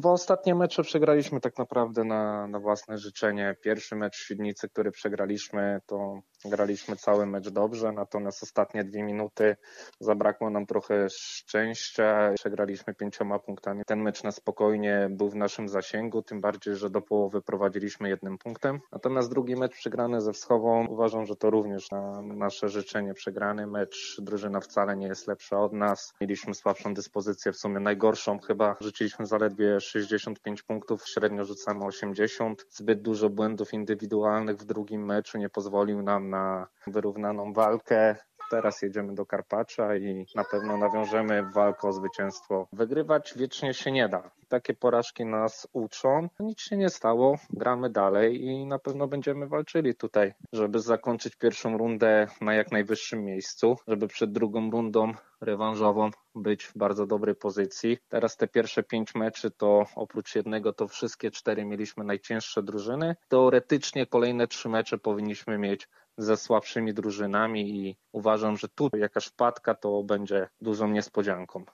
Bo ostatnie mecze przegraliśmy tak naprawdę na, na własne życzenie. Pierwszy mecz w Świdnicy, który przegraliśmy, to graliśmy cały mecz dobrze, natomiast ostatnie dwie minuty zabrakło nam trochę szczęścia. Przegraliśmy pięcioma punktami. Ten mecz na spokojnie był w naszym zasięgu, tym bardziej, że do połowy prowadziliśmy jednym punktem. Natomiast drugi mecz przegrany ze Wschową, uważam, że to również na nasze życzenie przegrany mecz. Drużyna wcale nie jest lepsza od nas. Mieliśmy słabszą dyspozycję, w sumie najgorszą chyba. Rzuciliśmy zaledwie 65 punktów, średnio rzucamy 80. Zbyt dużo błędów indywidualnych w drugim meczu nie pozwolił nam na wyrównaną walkę. Teraz jedziemy do Karpacza i na pewno nawiążemy walkę o zwycięstwo. Wygrywać wiecznie się nie da. Takie porażki nas uczą. Nic się nie stało, gramy dalej i na pewno będziemy walczyli tutaj, żeby zakończyć pierwszą rundę na jak najwyższym miejscu, żeby przed drugą rundą rewanżową być w bardzo dobrej pozycji. Teraz te pierwsze pięć meczy to oprócz jednego to wszystkie cztery mieliśmy najcięższe drużyny. Teoretycznie kolejne trzy mecze powinniśmy mieć ze słabszymi drużynami i uważam, że tu jakaś wpadka to będzie dużą niespodzianką.